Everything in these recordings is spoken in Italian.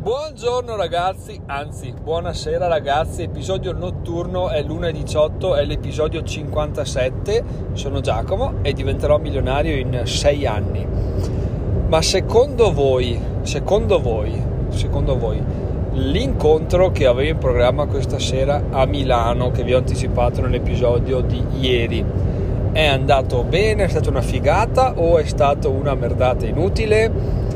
Buongiorno ragazzi, anzi buonasera ragazzi, episodio notturno è l'1.18, è l'episodio 57, sono Giacomo e diventerò milionario in 6 anni. Ma secondo voi, secondo voi, secondo voi, l'incontro che avevo in programma questa sera a Milano, che vi ho anticipato nell'episodio di ieri, è andato bene, è stata una figata o è stata una merdata inutile?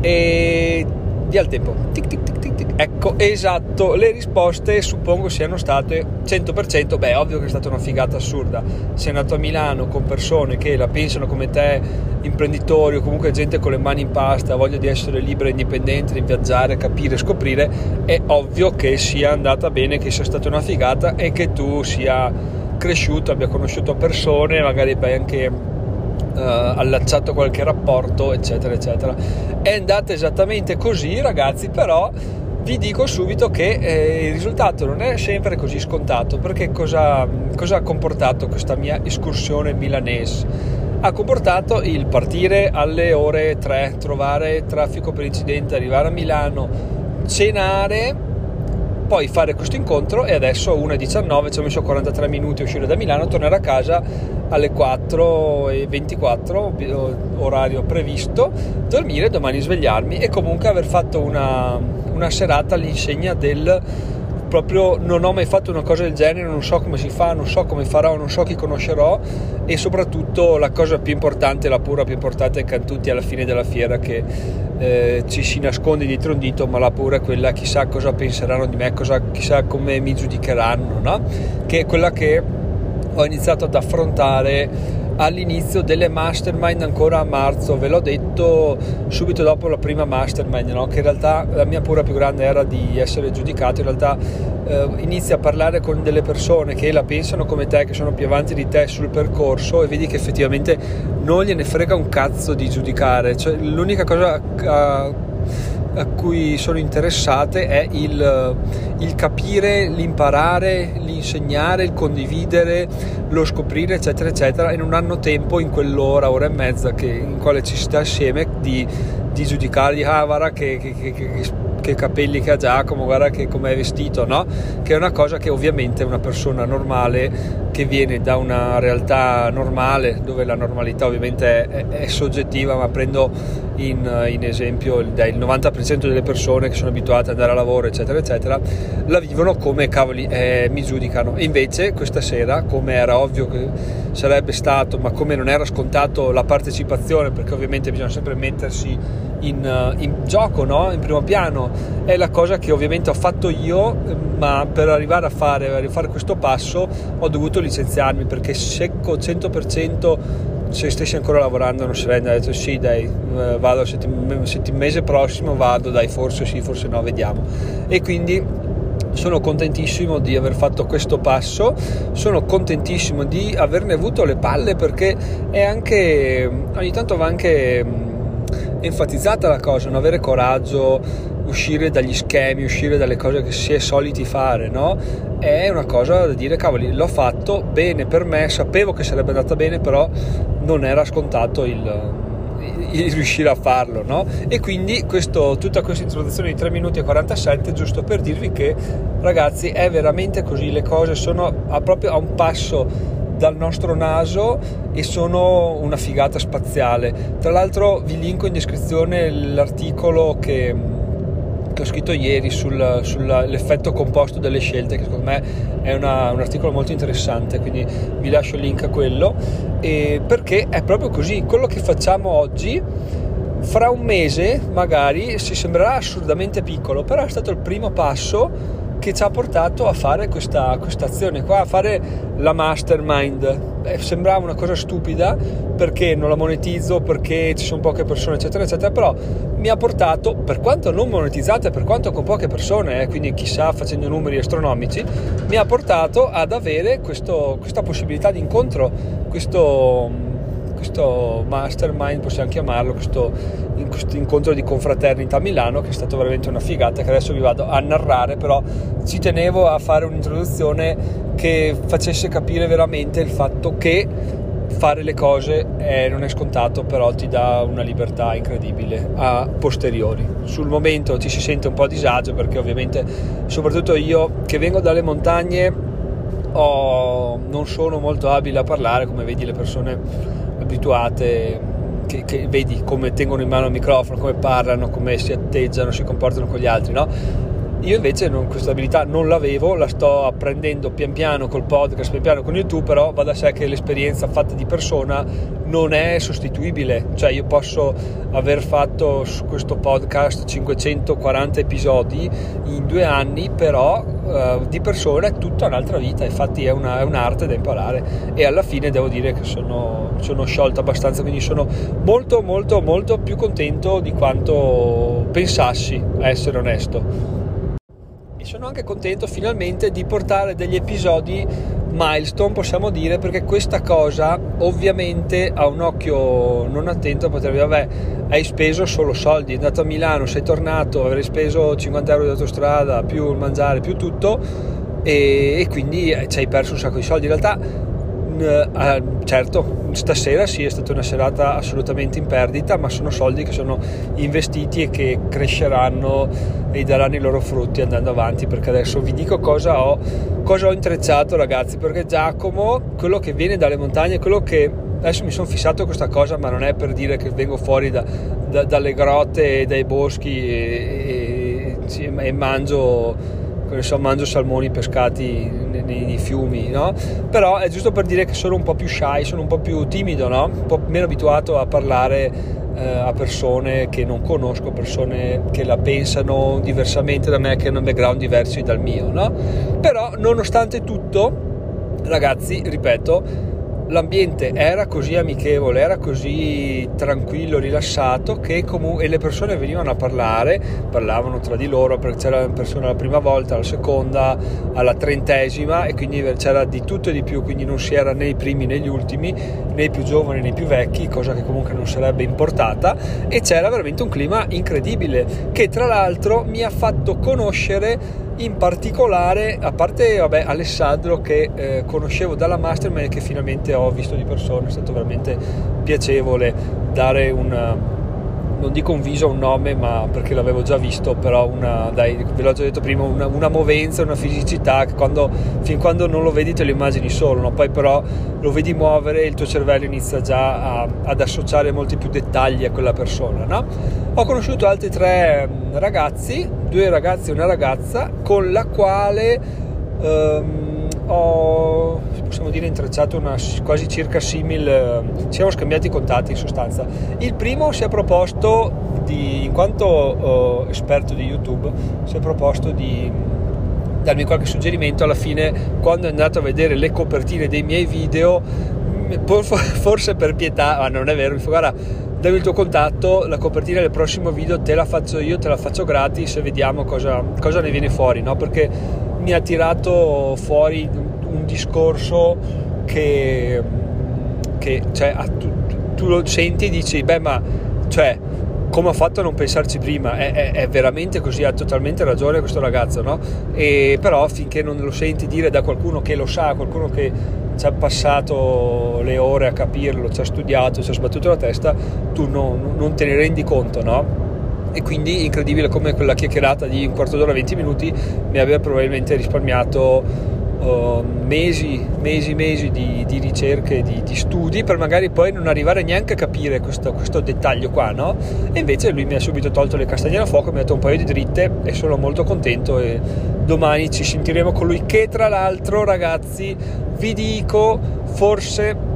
E dia il tempo. Tic, tic, tic, tic, tic. Ecco, esatto, le risposte suppongo siano state 100%, beh, ovvio che è stata una figata assurda. Sei andato a Milano con persone che la pensano come te, imprenditori o comunque gente con le mani in pasta, voglia di essere libera indipendente, di viaggiare, capire, scoprire, è ovvio che sia andata bene, che sia stata una figata e che tu sia cresciuto, abbia conosciuto persone, magari abbia anche Uh, allacciato qualche rapporto, eccetera, eccetera. È andata esattamente così, ragazzi, però vi dico subito che eh, il risultato non è sempre così scontato, perché cosa, cosa ha comportato questa mia escursione milanese? Ha comportato il partire alle ore 3, trovare traffico per incidente, arrivare a Milano, cenare poi fare questo incontro e adesso 1.19 ci ho messo 43 minuti a uscire da Milano tornare a casa alle 4.24 orario previsto dormire domani svegliarmi e comunque aver fatto una, una serata all'insegna del proprio non ho mai fatto una cosa del genere, non so come si fa, non so come farò, non so chi conoscerò e soprattutto la cosa più importante, la pura più importante è che tutti alla fine della fiera che eh, ci si nasconde dietro un dito, ma la paura è quella chissà cosa penseranno di me, cosa, chissà come mi giudicheranno, no? che è quella che ho iniziato ad affrontare all'inizio delle mastermind ancora a marzo, ve l'ho detto subito dopo la prima mastermind, no? che in realtà la mia paura più grande era di essere giudicato, in realtà eh, inizi a parlare con delle persone che la pensano come te, che sono più avanti di te sul percorso e vedi che effettivamente non gliene frega un cazzo di giudicare, cioè, l'unica cosa... Uh, a cui sono interessate è il, il, capire, l'imparare, l'insegnare, il condividere, lo scoprire, eccetera, eccetera, e non hanno tempo in quell'ora, ora e mezza che, in quale ci si sta assieme di, di giudicare, di ah, guarda che, che, che, che capelli che ha Giacomo, guarda che com'è vestito, no? Che è una cosa che ovviamente una persona normale che viene da una realtà normale, dove la normalità ovviamente è, è soggettiva, ma prendo in, in esempio il, il 90% delle persone che sono abituate ad andare a lavoro, eccetera, eccetera, la vivono come cavoli eh, mi giudicano. Invece questa sera, come era ovvio che sarebbe stato, ma come non era scontato la partecipazione, perché ovviamente bisogna sempre mettersi in, in gioco, no? in primo piano, è la cosa che ovviamente ho fatto io, ma per arrivare a fare, a fare questo passo ho dovuto licenziarmi perché secco 100% se stessi ancora lavorando non rende, ha detto sì dai, eh, vado il mese prossimo, vado dai, forse sì, forse no, vediamo. E quindi sono contentissimo di aver fatto questo passo, sono contentissimo di averne avuto le palle perché è anche, ogni tanto va anche enfatizzata la cosa, non avere coraggio, uscire dagli schemi, uscire dalle cose che si è soliti fare, no? È una cosa da dire, cavoli, l'ho fatto bene per me, sapevo che sarebbe andata bene, però non era scontato il, il riuscire a farlo, no? E quindi questo, tutta questa introduzione di 3 minuti e 47 giusto per dirvi che ragazzi è veramente così, le cose sono a, proprio a un passo dal nostro naso e sono una figata spaziale. Tra l'altro vi linko in descrizione l'articolo che, che ho scritto ieri sul, sull'effetto composto delle scelte, che secondo me è una, un articolo molto interessante, quindi vi lascio il link a quello, perché è proprio così, quello che facciamo oggi fra un mese magari si sembrerà assurdamente piccolo, però è stato il primo passo che ci ha portato a fare questa, questa azione qua, a fare la mastermind. Eh, sembrava una cosa stupida perché non la monetizzo, perché ci sono poche persone, eccetera, eccetera, però mi ha portato, per quanto non monetizzata per quanto con poche persone, eh, quindi chissà facendo numeri astronomici, mi ha portato ad avere questo, questa possibilità di incontro, questo questo mastermind, possiamo chiamarlo, questo, questo, incontro di confraternita a Milano che è stato veramente una figata che adesso vi vado a narrare, però ci tenevo a fare un'introduzione che facesse capire veramente il fatto che fare le cose è, non è scontato, però ti dà una libertà incredibile a posteriori. Sul momento ti si sente un po' a disagio perché ovviamente, soprattutto io che vengo dalle montagne, ho, non sono molto abile a parlare, come vedi le persone abituate che, che, vedi come tengono in mano il microfono, come parlano, come si atteggiano, si comportano con gli altri, no? Io invece non, questa abilità non l'avevo, la sto apprendendo pian piano col podcast, pian piano con YouTube, però va da sé che l'esperienza fatta di persona non è sostituibile. Cioè io posso aver fatto su questo podcast 540 episodi in due anni, però uh, di persona è tutta un'altra vita, infatti è, una, è, un'arte da imparare. E alla fine devo dire che sono, sono sciolto abbastanza, quindi sono molto molto molto più contento di quanto pensassi, a essere onesto e sono anche contento finalmente di portare degli episodi milestone possiamo dire perché questa cosa ovviamente a un occhio non attento potrebbe vabbè hai speso solo soldi è andato a Milano sei tornato avrei speso 50 euro di autostrada più il mangiare più tutto e, e quindi eh, ci hai perso un sacco di soldi. In realtà eh, certo, stasera sì, è stata una serata assolutamente in perdita, ma sono soldi che sono investiti e che cresceranno e daranno i loro frutti andando avanti, perché adesso vi dico cosa ho, cosa ho intrecciato ragazzi, perché Giacomo, quello che viene dalle montagne, quello che adesso mi sono fissato questa cosa, ma non è per dire che vengo fuori da, da, dalle grotte e dai boschi e, e, e mangio so, mangio salmoni pescati nei, nei, fiumi, no? Però è giusto per dire che sono un po' più shy, sono un po' più timido, no? Un po' meno abituato a parlare eh, a persone che non conosco, persone che la pensano diversamente da me, che hanno un background diversi dal mio, no? Però nonostante tutto, ragazzi, ripeto, l'ambiente era così amichevole, era così tranquillo, rilassato che comunque le persone venivano a parlare, parlavano tra di loro perché c'era una persona la prima volta, la seconda, alla trentesima e quindi c'era di tutto e di più, quindi non si era né i primi né gli ultimi, né i più giovani né i più vecchi, cosa che comunque non sarebbe importata e c'era veramente un clima incredibile che tra l'altro mi ha fatto conoscere in particolare, a parte vabbè, Alessandro che eh, conoscevo dalla mastermind e che finalmente ho visto di persona, è stato veramente piacevole dare un non dico un viso, un nome, ma perché l'avevo già visto, però una, dai, ve l'ho già detto prima, una, una movenza, una fisicità che quando, fin quando non lo vedi te lo immagini solo, no? poi però lo vedi muovere e il tuo cervello inizia già a, ad associare molti più dettagli a quella persona. No? Ho conosciuto altri tre mm, ragazzi, due ragazzi e una ragazza, con la quale... Um, ho possiamo dire intrecciato una quasi circa simile ci siamo scambiati i contatti in sostanza il primo si è proposto di, in quanto uh, esperto di youtube si è proposto di darmi qualche suggerimento alla fine quando è andato a vedere le copertine dei miei video forse per pietà ma non è vero mi fa guarda dammi il tuo contatto la copertina del prossimo video te la faccio io te la faccio gratis e vediamo cosa, cosa ne viene fuori no? perché mi ha tirato fuori un discorso che, che cioè, tu, tu, lo senti e dici, beh ma cioè, come ha fatto a non pensarci prima? È, è, è, veramente così, ha totalmente ragione questo ragazzo, no? E però finché non lo senti dire da qualcuno che lo sa, qualcuno che ci ha passato le ore a capirlo, ci ha studiato, ci ha sbattuto la testa, tu non, non te ne rendi conto, no? e quindi incredibile come quella chiacchierata di un quarto d'ora, 20 minuti mi abbia probabilmente risparmiato uh, mesi, mesi, mesi di, di ricerche, di, di, studi per magari poi non arrivare neanche a capire questo, questo, dettaglio qua, no? E invece lui mi ha subito tolto le castagne al fuoco, mi ha dato un paio di dritte e sono molto contento e domani ci sentiremo con lui che tra l'altro ragazzi vi dico forse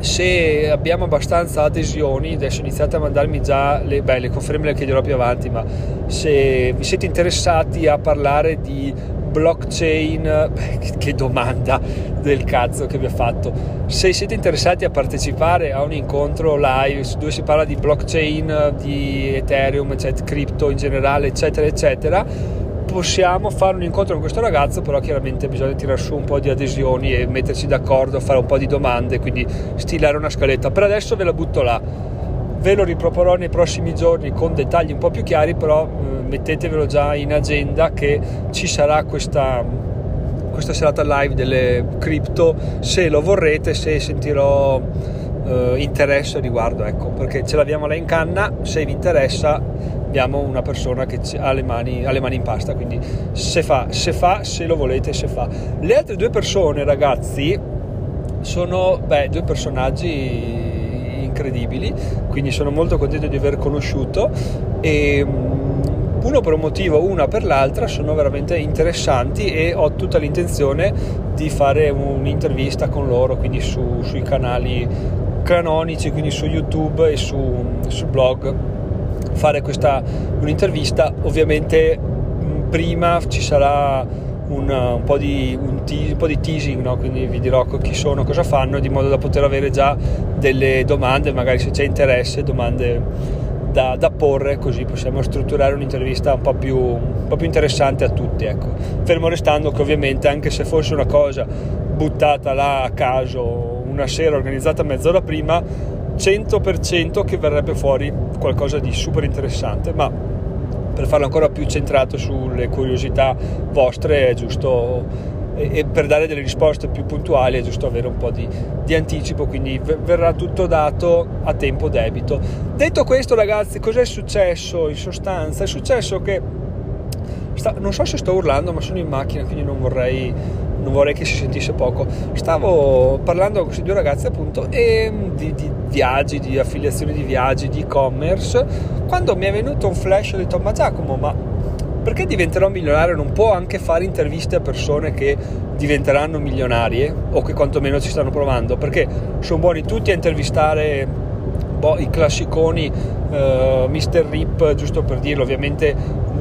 se abbiamo abbastanza adesioni, adesso iniziate a mandarmi già le, beh, le conferme le chiederò più avanti, ma se vi siete interessati a parlare di blockchain, che domanda del cazzo che vi ha fatto. Se siete interessati a partecipare a un incontro live dove si parla di blockchain, di Ethereum, eccetera, cripto in generale, eccetera, eccetera, possiamo fare un incontro con questo ragazzo, però chiaramente bisogna tirare su un po' di adesioni e metterci d'accordo, fare un po' di domande, quindi stilare una scaletta. Per adesso ve la butto là. Ve lo riproporrò nei prossimi giorni con dettagli un po' più chiari, però eh, mettetevelo già in agenda che ci sarà questa, questa serata live delle cripto se lo vorrete, se sentirò eh, interesse riguardo, ecco, perché ce l'abbiamo là in canna, se vi interessa abbiamo una persona che ha le mani, ha le mani in pasta, quindi se fa, se fa, se lo volete, se fa. Le altre due persone, ragazzi, sono beh, due personaggi incredibili, quindi sono molto contento di aver conosciuto e mm, uno per un motivo, una per l'altra, sono veramente interessanti e ho tutta l'intenzione di fare un'intervista con loro, quindi su, sui canali canonici, quindi su YouTube e su, sul blog, fare questa un'intervista. Ovviamente prima ci sarà un, un, po, di, un, te- un po' di, teasing, no? quindi vi dirò chi sono, cosa fanno, di modo da poter avere già delle domande, magari se c'è interesse, domande da, da, porre, così possiamo strutturare un'intervista un po' più, un po più interessante a tutti. Ecco. Fermo restando che ovviamente anche se fosse una cosa buttata là a caso, una sera organizzata mezz'ora prima, 100% che verrebbe fuori qualcosa di super interessante, ma per farlo ancora più centrato sulle curiosità vostre è giusto e, per dare delle risposte più puntuali è giusto avere un po' di, di anticipo, quindi verrà tutto dato a tempo debito. Detto questo ragazzi, cos'è successo in sostanza? È successo che, sta, non so se sto urlando ma sono in macchina quindi non vorrei, non vorrei che si sentisse poco. Stavo parlando con questi due ragazzi appunto e, di, di viaggi, di affiliazioni di viaggi, di e-commerce, quando mi è venuto un flash ho detto ma Giacomo ma perché diventerò milionario non può anche fare interviste a persone che diventeranno milionarie o che quantomeno ci stanno provando perché sono buoni tutti a intervistare boh, i classiconi uh, Mr. Rip giusto per dirlo ovviamente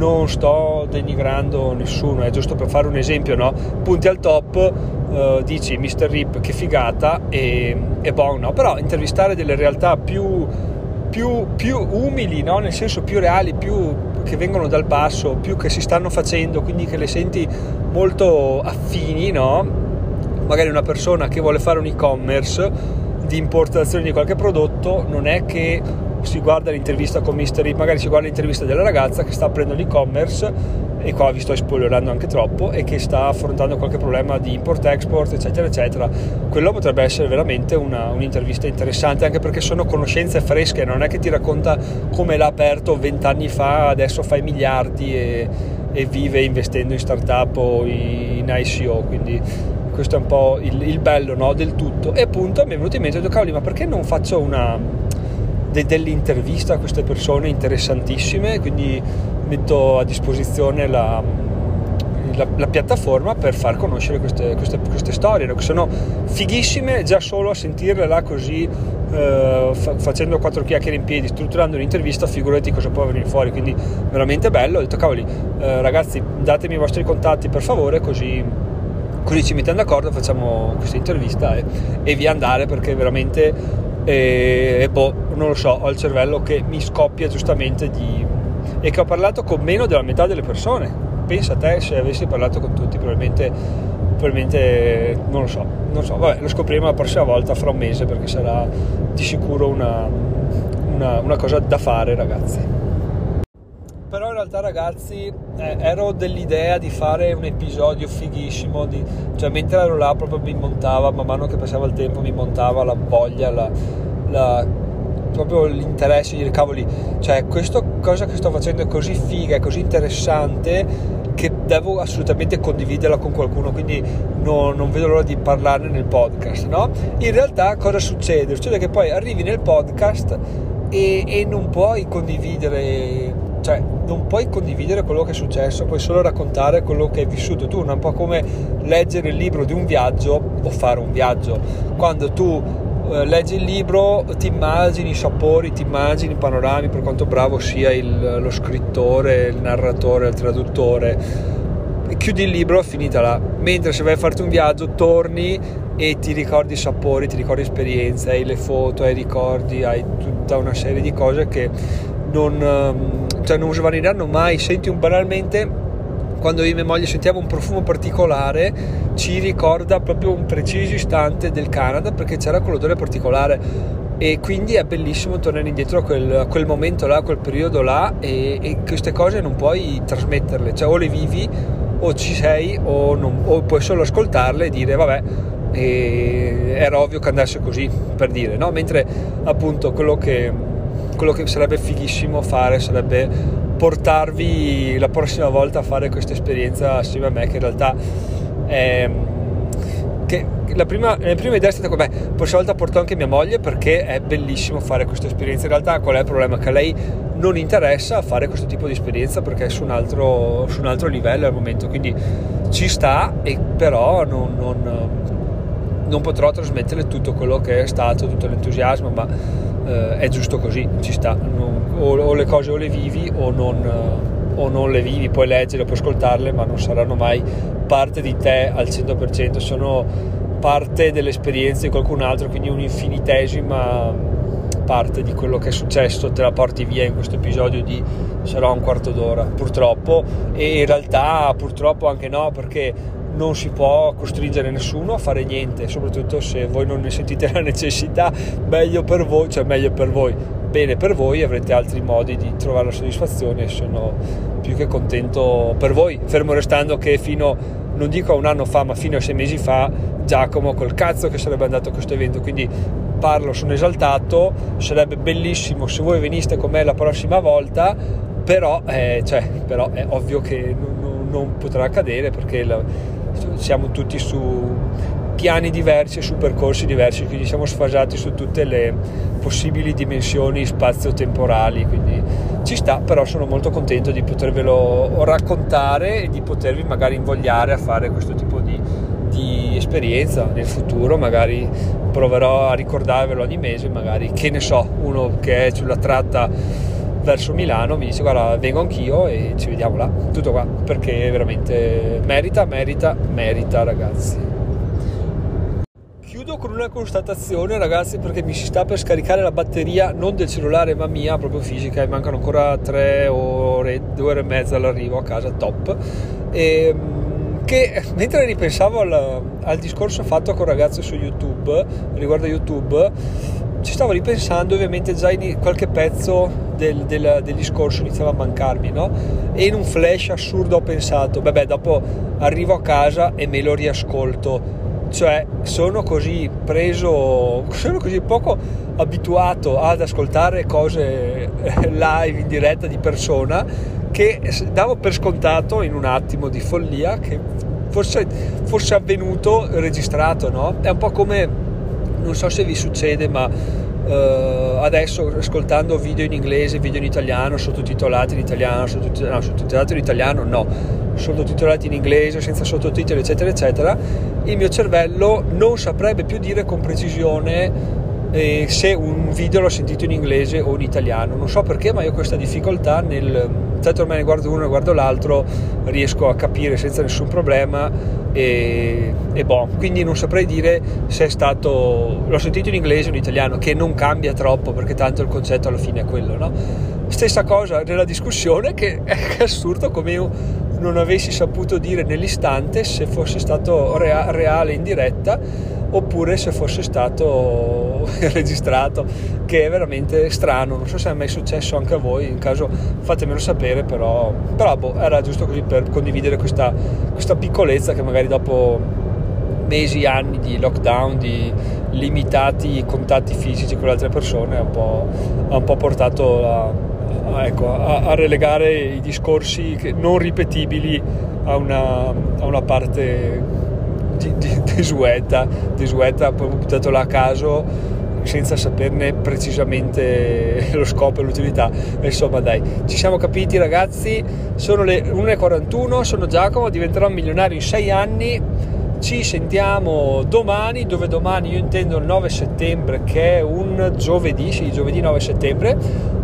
non sto denigrando nessuno è giusto per fare un esempio no? punti al top uh, dici Mr. Rip che figata e, e buono però intervistare delle realtà più più, più umili, no? nel senso più reali, più che vengono dal basso, più che si stanno facendo, quindi che le senti molto affini, no? magari una persona che vuole fare un e-commerce di importazione di qualche prodotto non è che si guarda l'intervista con Mystery, magari si guarda l'intervista della ragazza che sta aprendo l'e-commerce e qua vi sto spoilerando anche troppo e che sta affrontando qualche problema di import-export eccetera eccetera. Quello potrebbe essere veramente una, un'intervista interessante anche perché sono conoscenze fresche non è che ti racconta come l'ha aperto vent'anni fa adesso fai miliardi e, e, vive investendo in startup o in ICO quindi questo è un po' il, il bello no, del tutto. E appunto mi è venuto in mente cavoli ma perché non faccio una de, dell'intervista a queste persone interessantissime quindi metto a disposizione la, la, la, piattaforma per far conoscere queste, queste, queste storie che sono fighissime già solo a sentirle là così eh, fa, facendo quattro chiacchiere in piedi strutturando un'intervista figurati cosa può venire fuori quindi veramente bello. Ho detto cavoli eh, ragazzi datemi i vostri contatti per favore così, così ci mettiamo d'accordo facciamo questa intervista e, e via andare perché veramente eh, boh, non lo so ho il cervello che mi scoppia giustamente di e che ho parlato con meno della metà delle persone. Pensa a te se avessi parlato con tutti, probabilmente, probabilmente non lo so, non so, vabbè, lo scopriremo la prossima volta fra un mese perché sarà di sicuro una, una, una cosa da fare, ragazzi. Però in realtà, ragazzi, eh, ero dell'idea di fare un episodio fighissimo, di, cioè mentre ero là proprio mi montava, man mano che passava il tempo mi montava la voglia, la, la proprio l'interesse di dire cavoli, cioè questa cosa che sto facendo è così figa, è così interessante che devo assolutamente condividerla con qualcuno, quindi no, non vedo l'ora di parlarne nel podcast, no? In realtà cosa succede? Succede che poi arrivi nel podcast e, e non puoi condividere cioè non puoi condividere quello che è successo, puoi solo raccontare quello che hai vissuto tu, un po' come leggere il libro di un viaggio o fare un viaggio. Quando tu eh, leggi il libro, ti immagini i sapori, ti immagini i panorami, per quanto bravo sia il, lo scrittore, il narratore, il traduttore. chiudi il libro, è finita là. Mentre se vai a farti un viaggio, torni e ti ricordi i sapori, ti ricordi esperienze, hai le foto, hai ricordi, hai tutta una serie di cose che non, ehm, cioè non svaniranno mai. Senti un banalmente quando io e mia moglie sentiamo un profumo particolare ci ricorda proprio un preciso istante del Canada perché c'era quell'odore particolare e quindi è bellissimo tornare indietro a quel, a quel momento là, a quel periodo là e, e, queste cose non puoi trasmetterle, cioè o le vivi o ci sei o, non, o puoi solo ascoltarle e dire vabbè e era ovvio che andasse così per dire no? mentre appunto quello che, quello che sarebbe fighissimo fare sarebbe portarvi la prossima volta a fare questa esperienza assieme a me che in realtà è che la prima, la prima idea è stata come la prossima volta porto anche mia moglie perché è bellissimo fare questa esperienza in realtà qual è il problema? che a lei non interessa fare questo tipo di esperienza perché è su un altro, su un altro livello al momento quindi ci sta e però non, non, non potrò trasmettere tutto quello che è stato tutto l'entusiasmo ma eh, è giusto così ci sta. Non, o, o, le cose o le vivi o non o non le vivi, puoi leggerle, puoi ascoltarle, ma non saranno mai parte di te al 100%, sono parte dell'esperienza di qualcun altro, quindi un'infinitesima parte di quello che è successo. Te la porti via in questo episodio di sarò un quarto d'ora, purtroppo, e in realtà purtroppo anche no, perché non si può costringere nessuno a fare niente, soprattutto se voi non ne sentite la necessità, meglio per voi, cioè meglio per voi, bene per voi, avrete altri modi di trovare la soddisfazione sono più che contento per voi, fermo restando che fino, non dico a un anno fa, ma fino a sei mesi fa, Giacomo col cazzo che sarebbe andato a questo evento, quindi parlo, sono esaltato, sarebbe bellissimo se voi veniste con me la prossima volta, però, eh, cioè, però è ovvio che non, non potrà accadere perché la, siamo tutti su piani diversi su percorsi diversi, quindi siamo sfasati su tutte le possibili dimensioni spazio-temporali, quindi ci sta, però sono molto contento di potervelo raccontare e di potervi magari invogliare a fare questo tipo di, di esperienza nel futuro, magari proverò a ricordarvelo ogni mese, magari che ne so, uno che è sulla tratta verso Milano mi dice guarda vengo anch'io e ci vediamo là, tutto qua, perché veramente merita, merita, merita ragazzi. Chiudo con una constatazione ragazzi perché mi si sta per scaricare la batteria non del cellulare ma mia proprio fisica e mancano ancora tre ore, due ore e mezza all'arrivo a casa top. E, ehm, che mentre ripensavo al, al discorso fatto con ragazzi su YouTube riguardo YouTube ci stavo ripensando ovviamente già in qualche pezzo del, del, del, discorso iniziava a mancarmi no? e in un flash assurdo ho pensato vabbè dopo arrivo a casa e me lo riascolto cioè sono così preso, sono così poco abituato ad ascoltare cose live in diretta di persona che davo per scontato in un attimo di follia che fosse, fosse avvenuto registrato, no? È un po' come, non so se vi succede, ma Uh, adesso ascoltando video in inglese, video in italiano, sottotitolati in italiano, sottotitolati, no, sottotitolati in italiano no, sottotitolati in inglese, senza sottotitoli, eccetera, eccetera, il mio cervello non saprebbe più dire con precisione eh, se un video l'ho sentito in inglese o in italiano. Non so perché, ma io ho questa difficoltà nel tanto ormai ne guardo uno e guardo l'altro, riesco a capire senza nessun problema e, e boh, quindi non saprei dire se è stato l'ho sentito in inglese o in italiano, che non cambia troppo perché tanto il concetto alla fine è quello, no? Stessa cosa nella discussione che è assurdo come io non avessi saputo dire nell'istante se fosse stato rea- reale in diretta oppure se fosse stato registrato che è veramente strano. Non so se è mai successo anche a voi in caso fatemelo sapere però, però boh, era giusto così per condividere questa, questa piccolezza che magari dopo mesi, anni di lockdown, di limitati contatti fisici con le altre persone ha un un po portato a, ecco, a, a, relegare i discorsi non ripetibili a una, a una parte di, di, desueta, desueta, poi buttato là a caso senza saperne precisamente lo scopo e l'utilità. Insomma, dai, ci siamo capiti, ragazzi. Sono le 1.41, sono Giacomo, diventerò milionario in 6 anni. Ci sentiamo domani, dove domani io intendo il 9 settembre, che è un giovedì, sì, giovedì 9 settembre.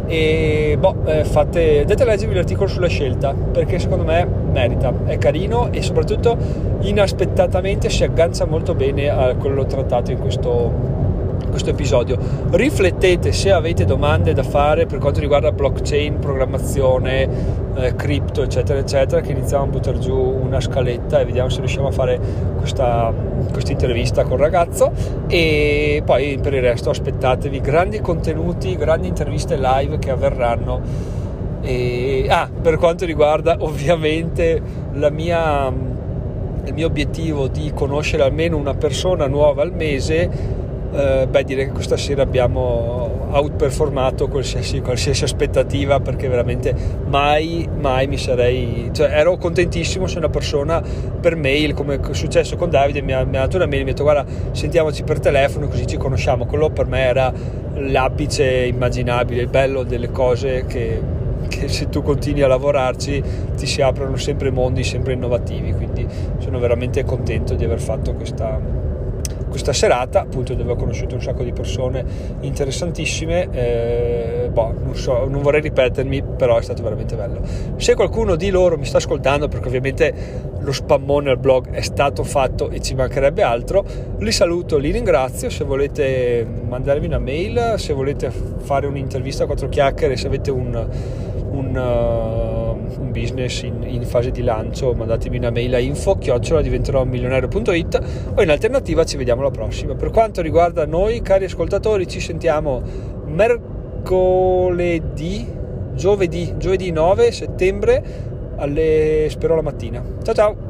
E boh, eh, fate, andate a leggervi l'articolo sulla scelta perché secondo me merita, è carino e soprattutto inaspettatamente si aggancia molto bene a quello trattato in questo questo episodio. Riflettete se avete domande da fare per quanto riguarda blockchain, programmazione, eh, cripto, eccetera, eccetera, che iniziamo a buttare giù una scaletta e vediamo se riusciamo a fare questa, intervista con il ragazzo. E poi per il resto aspettatevi grandi contenuti, grandi interviste live che avverranno. E, ah, per quanto riguarda ovviamente mia il mio obiettivo di conoscere almeno una persona nuova al mese eh, beh direi che questa sera abbiamo outperformato qualsiasi, qualsiasi, aspettativa perché veramente mai mai mi sarei cioè ero contentissimo se una persona per mail come è successo con Davide mi ha, mi ha dato una mail e mi ha detto guarda sentiamoci per telefono così ci conosciamo. Quello per me era l'apice immaginabile il bello delle cose che, che se tu continui a lavorarci ti si aprono sempre mondi sempre innovativi quindi sono veramente contento di aver fatto questa questa serata appunto dove ho conosciuto un sacco di persone interessantissime eh, boh, non, so, non vorrei ripetermi però è stato veramente bello. Se qualcuno di loro mi sta ascoltando perché ovviamente lo spammone al blog è stato fatto e ci mancherebbe altro li saluto, li ringrazio. Se volete mandarmi una mail se volete fare un'intervista a quattro chiacchiere se avete un, un uh, un business in, in, fase di lancio, mandatemi una mail a info chiocciola diventerò milionario.it o in alternativa ci vediamo alla prossima. Per quanto riguarda noi, cari ascoltatori, ci sentiamo mercoledì, giovedì, giovedì 9 settembre alle spero la mattina. Ciao ciao!